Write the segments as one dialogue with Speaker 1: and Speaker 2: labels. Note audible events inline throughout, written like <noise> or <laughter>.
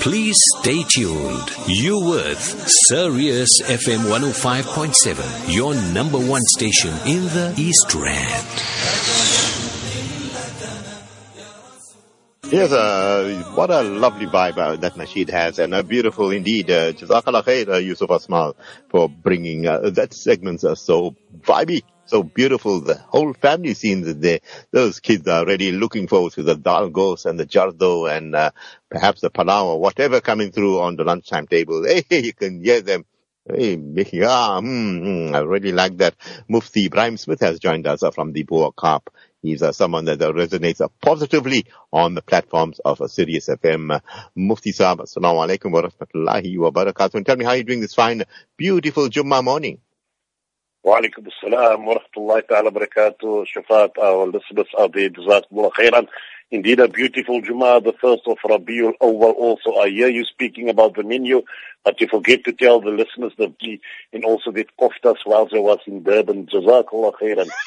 Speaker 1: Please stay tuned. You with Sirius FM 105.7, your number one station in the East Rand.
Speaker 2: Yes, uh, what a lovely vibe uh, that Nasheed has and uh, beautiful indeed. Uh, Jazakallah khair, uh, Yusuf Asmal, for bringing uh, that segments are so vibey, so beautiful. The whole family scenes there. Those kids are already looking forward to the dal gos and the jardo and uh, perhaps the palau or whatever coming through on the lunchtime table. <laughs> Hey, you can hear them. Hey, making, ah, mm, mm, I really like that. Mufti Ebrahim Smith has joined us from the Bo-Kaap. He's uh, someone that uh, resonates uh, positively on the platforms of uh, Sirius FM. Mufti Saab, Assalamu alaikum wa rahmatullahi wa barakatuh. And tell me how you're doing this fine, beautiful Jummah morning.
Speaker 3: وعليكم السلام ورحمة الله تعالى وبركاته شفاat our listeners out there جزاكم الله خيرا Indeed a beautiful Jummah, the first of Rabiul Awwal also. I hear you speaking about the menu, but you forget to tell the listeners that we, and also that koftas whilst I was in Durban. Jazakallah khairan. <laughs>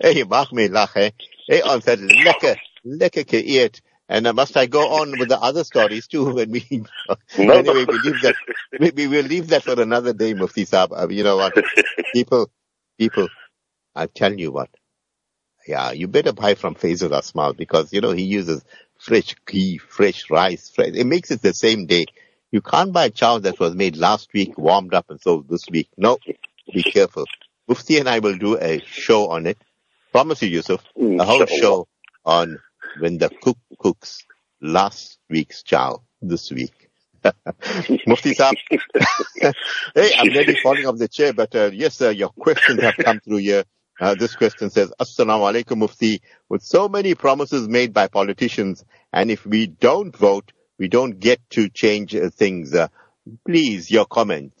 Speaker 2: Hey, je mag me lachen. Hey, ons het lekker, lekker geëerd. And uh, must I go on with the other stories too? When we <laughs>
Speaker 3: No.
Speaker 2: anyway, we leave that. We, we will leave that for another day, Mufti Saab. Uh, you know what? People, people, I'll tell you what. Yeah, you better buy from Faisal Asmal because you know he uses fresh ghee, fresh rice. Fresh, it makes it the same day. You can't buy a chow that was made last week, warmed up, and sold this week. No, be careful. Mufti and I will do a show on it. Promise you, Yusuf, a whole show on when the cook cooks last week's chow this week. <laughs> Mufti Saab. <laughs> hey, I'm nearly falling off the chair, but uh, yes, uh, your questions have come through here. Uh, this question says, Assalamu alaikum Mufti. With so many promises made by politicians, and if we don't vote, we don't get to change uh, things. Uh, please, your comments.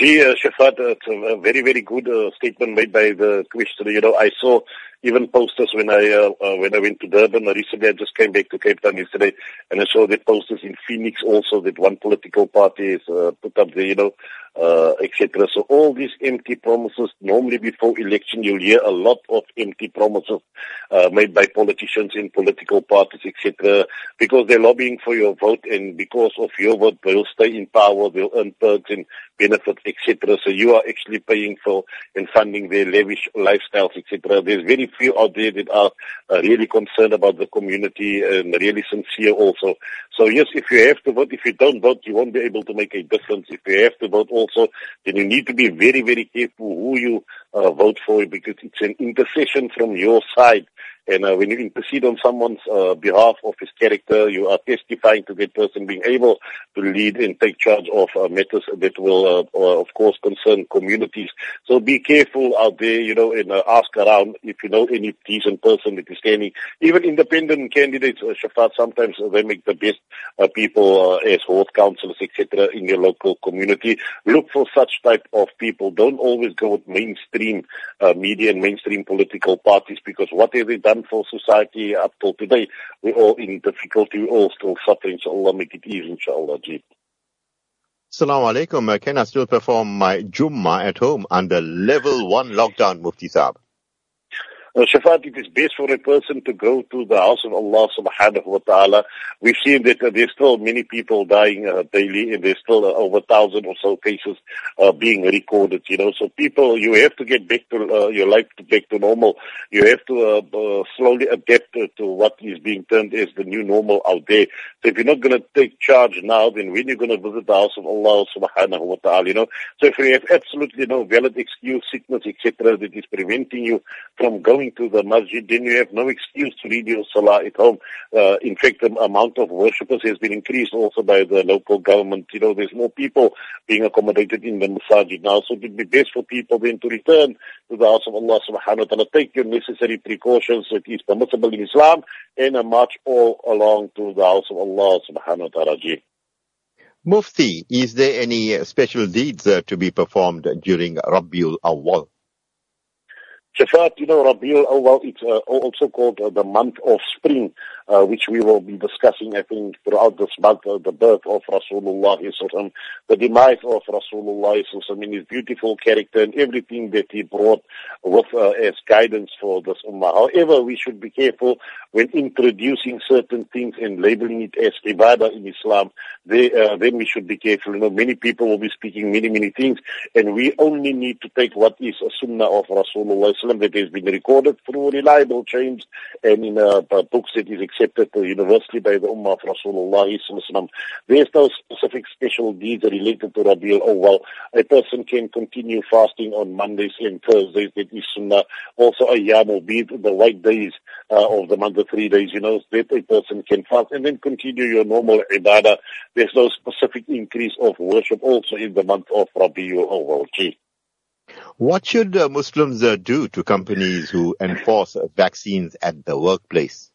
Speaker 3: Gee, uh, Shafat, uh, it's a, very, very good uh, statement made by the questioner. You know, I saw even posters when I uh, uh, when I went to Durban recently. I just came back to Cape Town yesterday, and I saw the posters in Phoenix also that one political party has uh, put up there. You know, uh, etc. So all these empty promises. Normally, before election, you'll hear a lot of empty promises uh, made by politicians in political parties, etc. Because they're lobbying for your vote, and because of your vote, they'll stay in power. They'll earn perks and benefits, etc. So you are actually paying for and funding their lavish lifestyles, etc. There's very few out there that are uh, really concerned about the community and really sincere also. So yes, if you have to vote, if you don't vote, you won't be able to make a difference. If you have to vote also, then you need to be very, very careful who you uh, vote for because it's an intercession from your side. And uh, when you intercede on someone's uh, behalf of his character, you are testifying to that person being able to lead and take charge of uh, matters that will, uh, uh, of course, concern communities. So be careful out there, you know, and uh, ask around if you know any decent person that is standing. Even independent candidates, uh, Shafat, sometimes they make the best people as ward councillors, etc., in your local community. Look for such type of people. Don't always go with mainstream media and mainstream political parties because what have they done for society up till today? We're all in difficulty. We're all still suffering. So Allah make it easy, inshallah. Ji.
Speaker 2: Assalamu alaikum. Uh, can I still perform my Jummah at home under level one lockdown, Mufti Saab?
Speaker 3: Uh, Shafat, it is best for a person to go to the house of Allah subhanahu wa ta'ala. We've seen that uh, there's still many people dying uh, daily and there's still uh, over a thousand or so cases uh, being recorded, you know. So people, you have to get back to uh, your life to back to normal. You have to slowly adapt to what is being termed as the new normal out there. So if you're not going to take charge now, then when are you're going to visit the house of Allah subhanahu wa ta'ala, you know. So if you have absolutely no valid excuse, sickness, etc., that is preventing you from going to the masjid, then you have no excuse to read your salah at home. Uh, in fact, the amount of worshippers has been increased also by the local government. You know, there's more people being accommodated in the masjid now, so it would be best for people then to return to the house of Allah subhanahu wa ta'ala, take your necessary precautions that is permissible in Islam, and march all along to the house of Allah subhanahu wa ta'ala.
Speaker 2: Mufti, is there any special deeds uh, to be performed during Rabiul Awwal?
Speaker 3: Shafat, you know, Rabiul Awal, it's uh, also called uh, the month of spring. Uh, which we will be discussing, I think, throughout this month, uh, the birth of Rasulullah, the demise of Rasulullah, in his beautiful character and everything that he brought with uh, as guidance for this ummah. However, we should be careful when introducing certain things and labeling it as ibadah in Islam. They, uh, then we should be careful. You know, many people will be speaking many, many things, and we only need to take what is a sunnah of Rasulullah that has been recorded through reliable chains and in uh, books that is accepted universally by the Ummah of Rasulullah. There's no specific special deeds related to Rabiul Awwal. A person can continue fasting on Mondays and Thursdays, that is Sunnah. Also a Yamul Bid, the white days uh, of the month, the three days, you know, that a person can fast and then continue your normal ibadah. There's no specific increase of worship also in the month of Rabiul Awwal.
Speaker 2: What should uh, Muslims uh, do to companies who enforce vaccines at the workplace?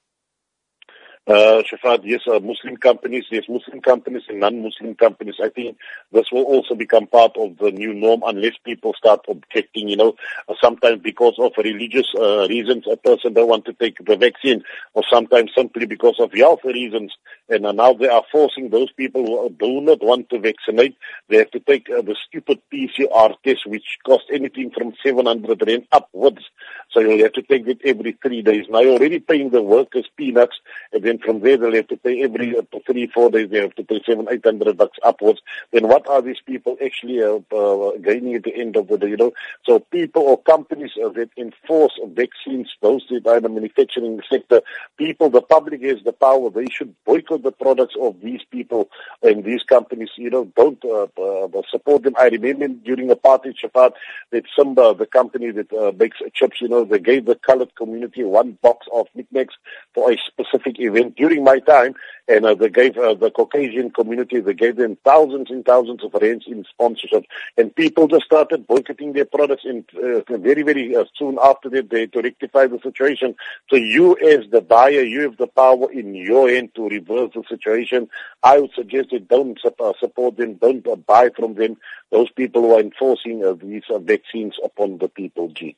Speaker 3: Uh, Shafat, yes, uh, Muslim companies, yes, Muslim companies and non-Muslim companies. I think this will also become part of the new norm unless people start objecting, you know, sometimes because of religious uh, reasons, a person don't want to take the vaccine or sometimes simply because of health reasons. And uh, now they are forcing those people who do not want to vaccinate. They have to take uh, the stupid PCR test, which costs anything from 700 rand upwards. So you'll have to take it every three days. Now you're already paying the workers peanuts and then from there they'll have to pay every three, four days, they have to pay seven, eight hundred bucks upwards. Then what are these people actually uh, uh, gaining at the end of the day, you know? So people or companies that enforce vaccines, those in the manufacturing sector, people, the public has the power. They should boycott the products of these people and these companies, you know, don't uh, uh, support them. I remember during the party, Shafat, that Simba, the company that uh, makes chips, you know, they gave the colored community one box of knickknacks for a specific event during my time, and uh, they gave uh, the Caucasian community, they gave them thousands and thousands of rands in sponsorship, and people just started boycotting their products. And uh, very, very uh, soon after that, they to rectify the situation. So you, as the buyer, you have the power in your hand to reverse the situation. I would suggest that don't uh, support them, don't uh, buy from them. Those people who are enforcing these vaccines upon the people. G.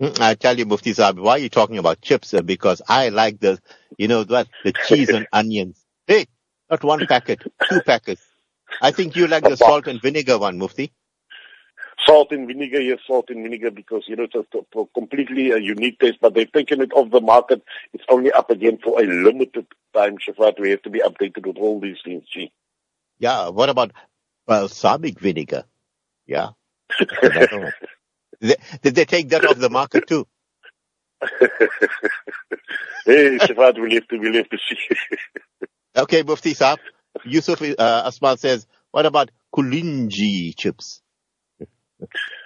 Speaker 2: Mm, I tell you, Mufti Saab, why are you talking about chips? Uh, because I like the, you know what, the cheese and <laughs> onions. Hey, not one packet, two packets. I think you like the salt and vinegar one, Mufti.
Speaker 3: Salt and vinegar, yes, salt and vinegar, because, you know, it's a, a completely a unique taste, but they've taken it off the market. It's only up again for a limited time, Shafat. We have to be updated with all these things, gee.
Speaker 2: Yeah, what about balsamic vinegar? Yeah. <laughs> Did they take that off the market too? <laughs>
Speaker 3: hey, Shafat, we'll have to, we'll have to see. <laughs>
Speaker 2: okay, Mufti Saab. Yusuf uh, Asmal says, what about Kulunji chips?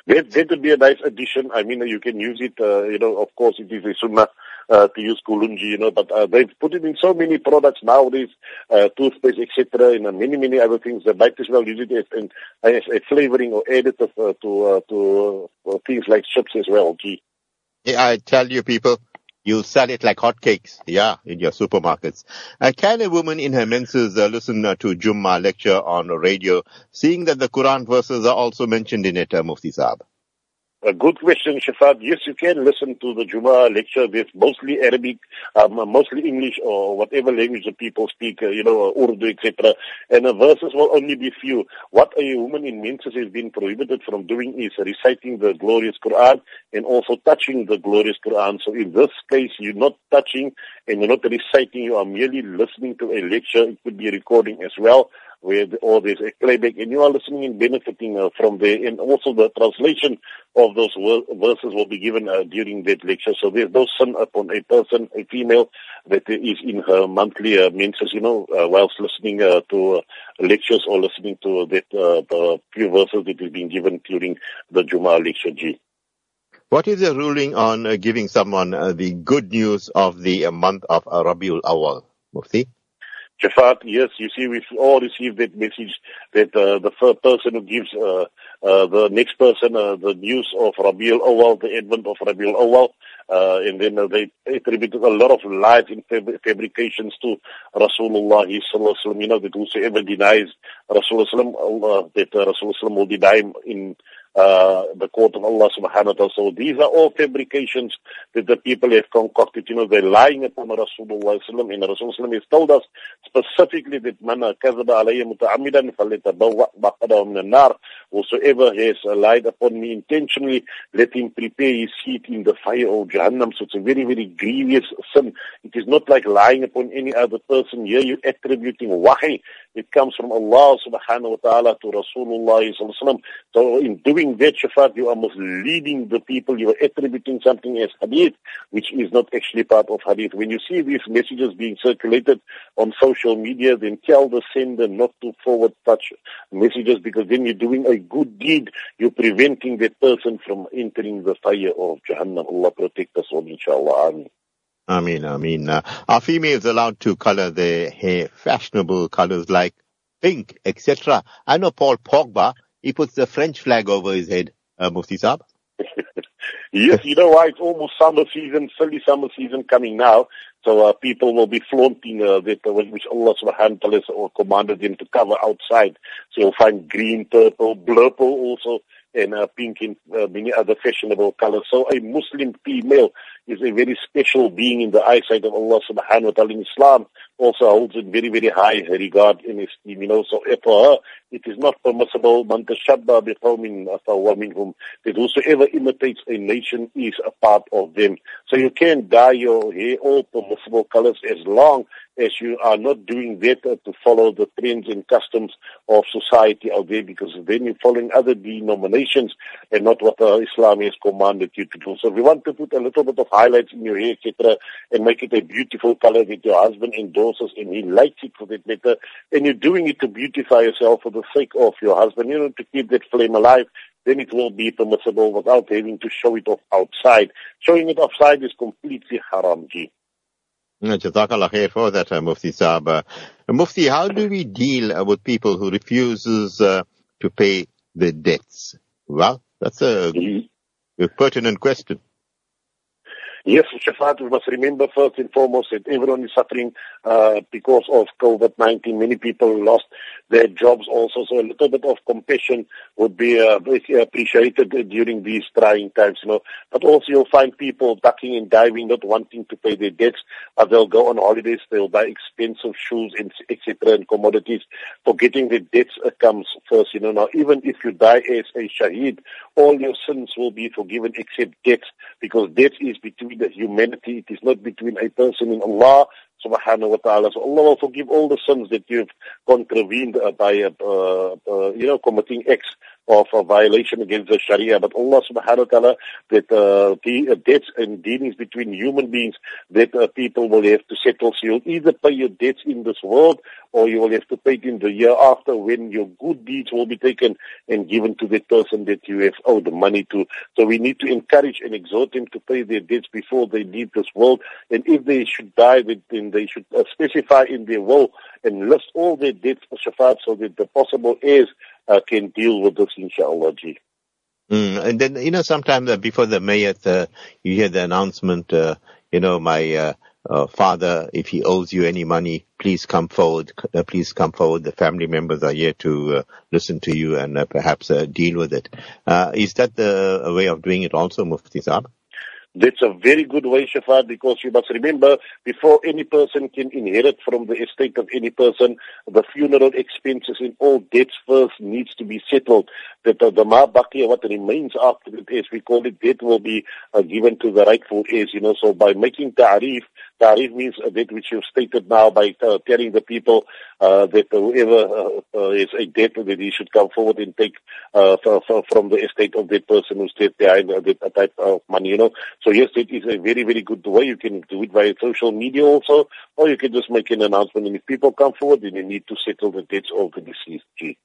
Speaker 3: that, that would be a nice addition. I mean, you can use it, uh, you know, of course it is a sunnah uh, to use kulunji, you know, but uh, they've put it in so many products nowadays, uh, toothpaste, etc., and uh, many, many other things. They might as well use it as, as a flavoring or additive uh, to uh, to uh, things like chips as well. Gee.
Speaker 2: Yeah, I tell you, people, you sell it like hotcakes, yeah, in your supermarkets. Uh, can a woman in her menses uh, listen uh, to Jummah lecture on radio, seeing that the Quran verses are also mentioned in it, uh, Mufti Saab?
Speaker 3: A good question, Shafat. Yes, you can listen to the Juma lecture. There's mostly Arabic, um, mostly English or whatever language the people speak, uh, you know, Urdu, etc. And the verses will only be few. What a woman in menses has been prohibited from doing is reciting the glorious Quran and also touching the glorious Quran. So in this case, you're not touching and you're not reciting. You are merely listening to a lecture. It could be a recording as well where the, or there's a playback and you are listening and benefiting uh, from there and also the translation of those verses will be given uh, during that lecture. So there's no sin upon a person, a female that is in her monthly uh, menses, you know, uh, whilst listening uh, to uh, lectures or listening to that the few verses that is being given during the Juma lecture. G.
Speaker 2: What is the ruling on giving someone the good news of the month of Rabiul Awal, Mufti?
Speaker 3: Shafat, yes, you see, we've all received that message that uh, the first person who gives uh, uh, the next person uh, the news of Rabiul Awal, the advent of Rabiul Awal, uh, and then uh, they attributed a lot of lies and fab- fabrications to Rasulullah sallallahu You know that whosoever denies Rasulullah that Rasulullah will deny him in uh, the court of Allah subhanahu wa ta'ala. So these are all fabrications that the people have concocted. You know, they're lying upon Rasulullah sallam and Rasulullah has told us specifically that man kazaba alayya muta'amidan falitabawa baqadahu min nar Whosoever has lied upon me intentionally, let him prepare his seat in the fire of Jahannam. So it's a very, very grievous sin. It is not like lying upon any other person. Here you're attributing wahi. It comes from Allah subhanahu wa ta'ala to Rasulullah sallallahu So in doing that, Shafat, you are misleading the people. You are attributing something as hadith, which is not actually part of hadith. When you see these messages being circulated on social media, then tell the sender not to forward such messages because then you're doing a good deed. You're preventing that person from entering the fire of Jahannam. Allah protect us all, inshallah. Ameen.
Speaker 2: I mean, I mean, uh, are females allowed to color their hair fashionable colors like pink, etc.? I know Paul Pogba, he puts the French flag over his head, uh, Mufti Saab. <laughs>
Speaker 3: yes, you know why? It's almost summer season, silly summer season coming now. So uh, people will be flaunting uh, that uh, which Allah subhanahu wa ta'ala commanded them to cover outside. So you'll find green, purple, purple also and uh, pink and uh, many other fashionable colors. So a Muslim female is a very special being in the eyesight of Allah subhanahu wa ta'ala in Islam also holds in very, very high regard in esteem. You know, so for her, uh, it is not permissible, man tashabba biqawmin whom that whosoever imitates a nation is a part of them. So you can dye your hair all permissible colors as long as you are not doing that to follow the trends and customs of society out there because then you're following other denominations and not what uh, Islam has commanded you to do. So we want to put a little bit of highlights in your hair, etc., and make it a beautiful color that your husband endorses and he likes it for that matter, and you're doing it to beautify yourself for the sake of your husband, you know, to keep that flame alive, then it will be permissible without having to show it off outside. Showing it outside is completely haram, G.
Speaker 2: Jazakallah khair for that, uh, Mufti Saab. Uh, Mufti, how do we deal uh, with people who refuses uh, to pay their debts? Well, that's a, a pertinent question.
Speaker 3: Yes, Shafat, we must remember first and foremost that everyone is suffering uh, because of COVID-19. Many people lost their jobs also, so a little bit of compassion would be uh, appreciated during these trying times, you know. But also you'll find people ducking and diving, not wanting to pay their debts, but they'll go on holidays, they'll buy expensive shoes, and etc., and commodities, forgetting that debts comes first, you know. Now, even if you die as a shaheed, all your sins will be forgiven except debts, because debt is between the humanity. It is not between a person and Allah subhanahu wa ta'ala. So Allah will forgive all the sins that you've contravened uh, by, uh, uh, you know, committing acts of a violation against the Sharia. But Allah subhanahu wa ta'ala, that uh, the uh, debts and dealings between human beings that uh, people will have to settle. So you'll either pay your debts in this world or you will have to pay it in the year after when your good deeds will be taken and given to the person that you have owed the money to. So we need to encourage and exhort them to pay their debts before they leave this world. And if they should die, then they should uh, specify in their will and list all their debts for Shafat so that the possible heirs uh, can deal with this, inshallah. Ji.
Speaker 2: Mm, and then, you know, sometimes uh, before the mayat, uh, you hear the announcement, uh, you know, my uh, uh, father, if he owes you any money, please come forward. Uh, please come forward. The family members are here to uh, listen to you and uh, perhaps uh, deal with it. Uh, is that the way of doing it also, Mufti Saab?
Speaker 3: That's a very good way, Shafat, because you must remember, before any person can inherit from the estate of any person, the funeral expenses and all debts first needs to be settled. That the ma'baqiya, what remains after it, as we call it, debt will be uh, given to the rightful heirs, you know. So by making ta'arif, ta'arif means uh, that which you've stated now by uh, telling the people uh, that whoever uh, uh, is a debt, that he should come forward and take uh, from the estate of that person who's dead behind that type of money, you know. So yes, it is a very, very good way. You can do it via social media also, or you can just make an announcement. And if people come forward, then you need to settle the debts of the deceased. Gee.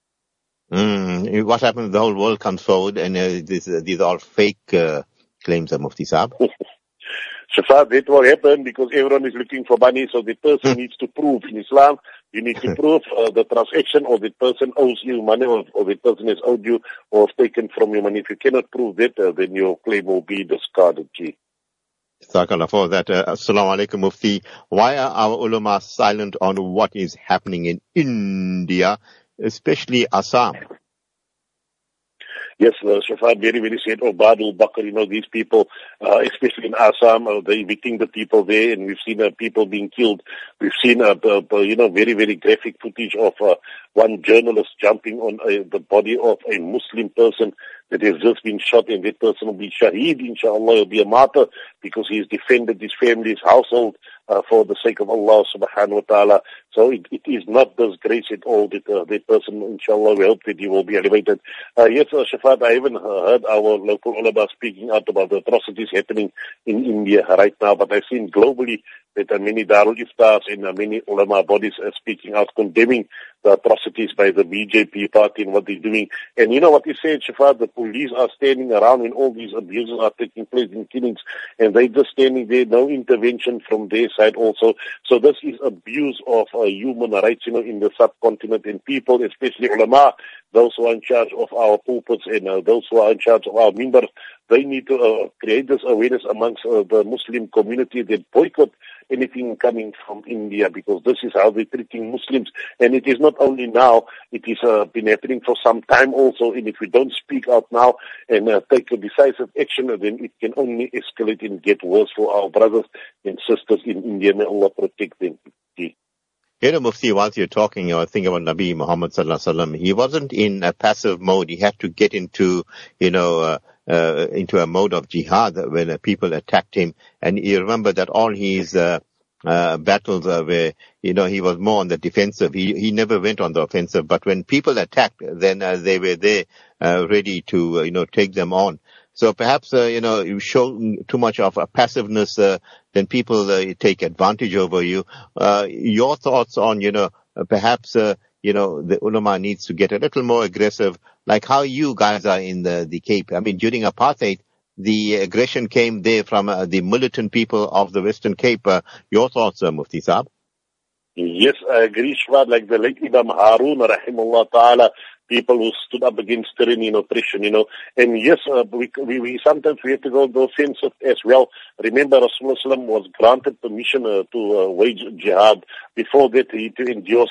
Speaker 2: Mm, what happens? The whole world comes forward, and uh, this, uh, these are all fake uh, claims of Mufti <laughs> Saab.
Speaker 3: So far, that will happen because everyone is looking for money, so the person hmm. needs to prove in Islam. You need to <laughs> prove uh, the transaction or the person owes you money or, or the person has owed you or has taken from you money. If you cannot prove that, uh, then your claim will be discarded. Gee.
Speaker 2: Jazakallah for that. Uh, Assalamu alaikum Mufti. Why are our ulama silent on what is happening in India, especially Assam?
Speaker 3: Yes, uh, Shafat very, very said, oh, Badul Bakr, you know, these people, uh, especially in Assam, uh, they're evicting the people there and we've seen uh, people being killed. We've seen, uh, you know, very, very graphic footage of uh, one journalist jumping on uh, the body of a Muslim person that has just been shot and that person will be shaheed, inshallah, he'll be a martyr because he's defended his family, his household uh, for the sake of Allah subhanahu wa ta'ala. So it, it is not disgrace at all that uh, that person, inshallah, we hope that he will be elevated. Uh, yes, uh, Shafat, I haven't heard our local ulama speaking out about the atrocities happening in India right now, but I've seen globally that uh, many Darul Iftaas and uh, many ulama bodies are speaking out condemning the atrocities by the BJP party and what they're doing. And you know what you said, Shafat, the police are standing around when all these abuses are taking place in killings and they're just standing there, no intervention from their side also. So this is abuse of uh, human rights, you know, in the subcontinent and people, especially ulama, those who are in charge of our pulpits and uh, those who are in charge of our members, they need to uh, create this awareness amongst uh, the Muslim community that boycott anything coming from India because this is how they're treating Muslims. And it is not only now, it has uh, been happening for some time also. And if we don't speak out now and uh, take a decisive action, then it can only escalate and get worse for our brothers and sisters in India. May Allah protect them.
Speaker 2: You know, Mufti, whilst you're talking, know, think about Nabi Muhammad sallallahu alaihi wasallam. He wasn't in a passive mode. He had to get into, you know, uh, uh, into a mode of jihad when uh, people attacked him. And you remember that all his uh, uh, battles uh, you know he was more on the defensive. He he never went on the offensive. But when people attacked, then uh, they were there uh, ready to uh, you know take them on. So perhaps uh, you know you show too much of a passiveness, uh, then people uh, take advantage over you. Uh, your thoughts on you know perhaps uh, you know the ulama needs to get a little more aggressive like how you guys are in the, the Cape. I mean, during apartheid, the aggression came there from uh, the militant people of the Western Cape. Uh, your thoughts, uh, Mufti Saab?
Speaker 3: Yes, I agree, Shafat, like the late Imam Haron, rahimullah ta'ala, people who stood up against tyranny and oppression, you know. And yes, uh, we, we, we sometimes we have to go those sense of as well. Remember, Rasulullah was granted permission uh, to uh, wage jihad. Before that, he to endure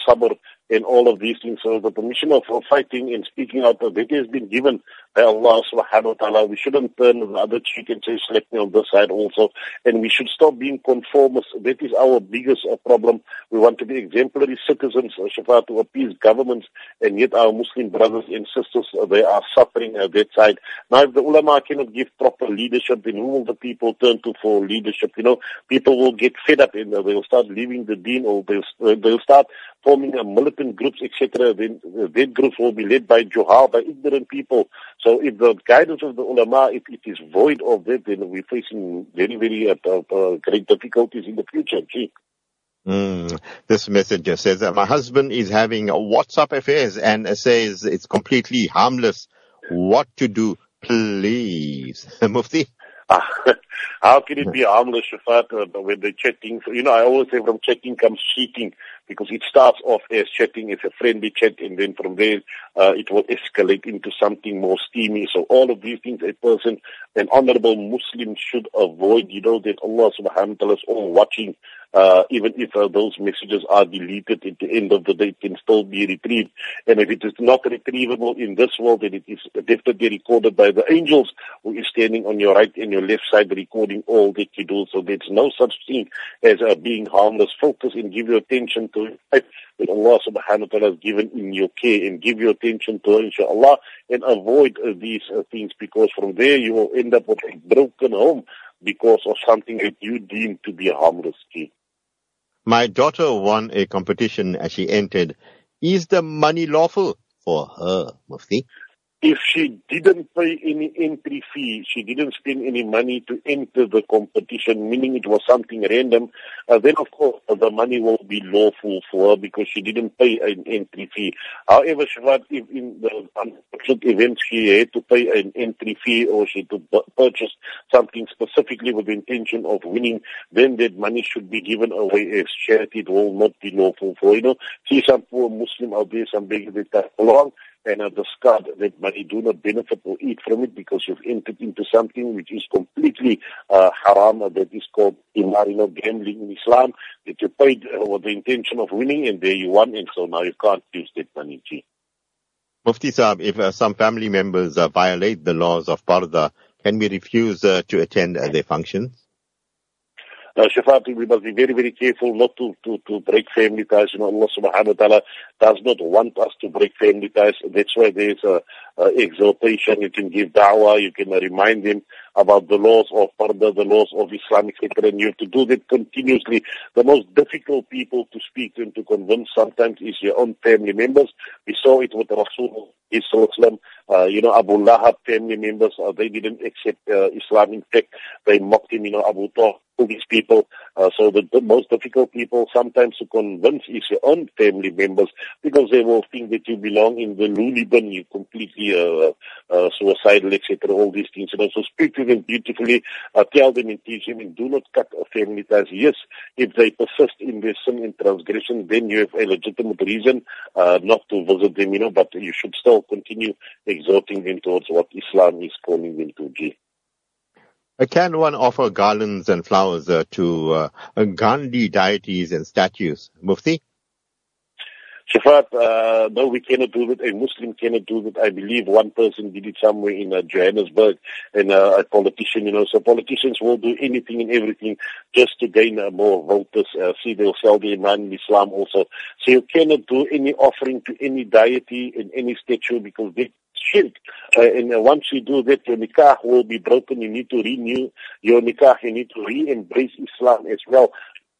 Speaker 3: and all of these things. So the permission of fighting and speaking out, that has been given by Allah subhanahu wa ta'ala. We shouldn't turn the other cheek and say, select me on this side also. And we should stop being conformists. That is our biggest uh, problem. We want to be exemplary citizens, uh, Shafa, to appease governments, and yet our Muslim brothers and sisters, uh, they are suffering at that side. Now, if the ulama cannot give proper leadership, then who will the people turn to for leadership? You know, people will get fed up and they'll start leaving the deen or they'll, they'll start forming a militant groups, etc., then uh, that groups will be led by Johar, by ignorant people. So if the guidance of the ulama, if it is void of that, then we're facing very, very uh, uh, great difficulties in the future. Gee.
Speaker 2: Mm. This messenger says that my husband is having WhatsApp affairs and says it's completely harmless. What to do? Please. <laughs> Mufti?
Speaker 3: How can it be harmless, Shafat, uh, when they're chatting? You know, I always say from chatting comes cheating because it starts off as chatting, as a friendly chat, and then from there uh, it will escalate into something more steamy. So all of these things a person, an honorable Muslim should avoid. You know that Allah subhanahu wa ta'ala is all watching uh, even if uh, those messages are deleted at the end of the day, it can still be retrieved. And if it is not retrievable in this world, then it is definitely recorded by the angels who is standing on your right and your left side recording all that you do. So there's no such thing as uh, being harmless. Focus and give your attention to it that Allah subhanahu wa ta'ala has given in your care and give your attention to inshallah, and avoid uh, these uh, things because from there you will end up with a broken home because of something that you deem to be harmless key.
Speaker 2: My daughter won a competition as she entered. Is the money lawful for her, Mufti?
Speaker 3: If she didn't pay any entry fee, she didn't spend any money to enter the competition, meaning it was something random, uh, then of course the money will be lawful for her because she didn't pay an entry fee. However, Shafat, if in the unfortunate event she had to pay an entry fee or she to purchase something specifically with the intention of winning, then that money should be given away as charity. It will not be lawful for, you know, see some poor Muslim out there, some beggars that along and uh, discard that money, do not benefit or eat from it because you've entered into something which is completely uh, haram, that is called imar, you know, gambling in Islam, that you paid uh, with the intention of winning and there you won and so now you can't use that money, gee.
Speaker 2: Mufti Saab, if uh, some family members uh, violate the laws of Parda, can we refuse uh, to attend uh, their functions?
Speaker 3: Uh, Shafati, we must be very, very careful not to, to, to break family ties. You know, Allah subhanahu wa ta'ala does not want us to break family ties. That's why there's a, a exhortation. You can give da'wah, you can remind them about the laws of Parda, the laws of Islamic etc. And you have to do that continuously. The most difficult people to speak to and to convince sometimes is your own family members. We saw it with Rasul Islam, uh, you know, Abu Lahab family members, uh, they didn't accept uh, Islam. In fact, they mocked him, you know, Abu Talib these people. Uh, so the, the, most difficult people sometimes to convince is your own family members because they will think that you belong in the loony bin, you completely uh, uh, suicidal, etc. All these things. And also speak to them beautifully, uh, tell them and teach them and do not cut family ties. Yes, if they persist in their sin and transgression, then you have a legitimate reason uh, not to visit them, you know, but you should still continue exhorting them towards what Islam is calling them to. G.
Speaker 2: Can one offer garlands and flowers uh, to uh, Gandhi deities and statues? Mufti?
Speaker 3: Shafat, uh, no, we cannot do that. A Muslim cannot do that. I believe one person did it somewhere in uh, Johannesburg, and uh, a politician, you know. So politicians will do anything and everything just to gain uh, more voters. Uh, see, they'll sell their iman in Islam also. So you cannot do any offering to any deity in any statue because they shirk. Uh, and uh, once you do that, your nikah will be broken. You need to renew your nikah. You need to re-embrace Islam as well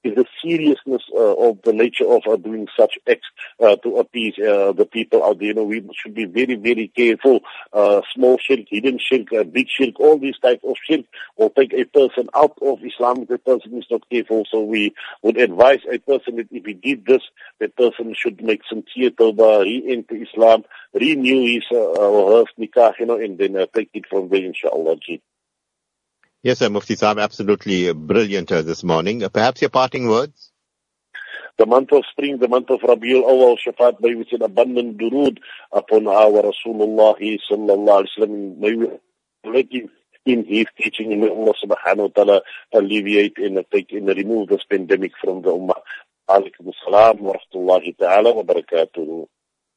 Speaker 3: is the seriousness uh, of the nature of uh, doing such acts uh, to appease uh, the people out there. You know, we should be very, very careful. Uh, small shirk, hidden shirk, uh, big shirk, all these type of shirk will take a person out of Islam if the person is not careful. So we would advise a person that if he did this, the person should make sincere tawbah, re-enter Islam, renew his uh, or her nikah, you know, and then take it from there, inshallah.
Speaker 2: Yes, sir, Mufti Saab, absolutely brilliant uh, this morning. Uh, perhaps your parting words?
Speaker 3: The month of spring, the month of Rabiul Awal, Shafat, may we send abundant durood upon our Rasulullah sallallahu alayhi wa sallam. May we let him in his teaching may Allah subhanahu wa ta'ala alleviate and take and remove this pandemic from the Ummah. Alaikum assalam wa rahmatullahi ta'ala wa barakatuhu.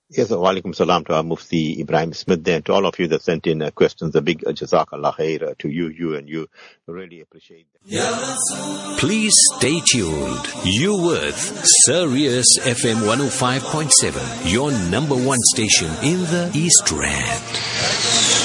Speaker 2: Yes, wa alaikum salam to our Mufti Ebrahim Smith there, and to all of you that sent in uh, questions. A big uh, jazakallah khair uh, to you, you and you. Really appreciate that.
Speaker 1: Please stay tuned. You with Sirius FM 105.7, your number one station in the East Rand.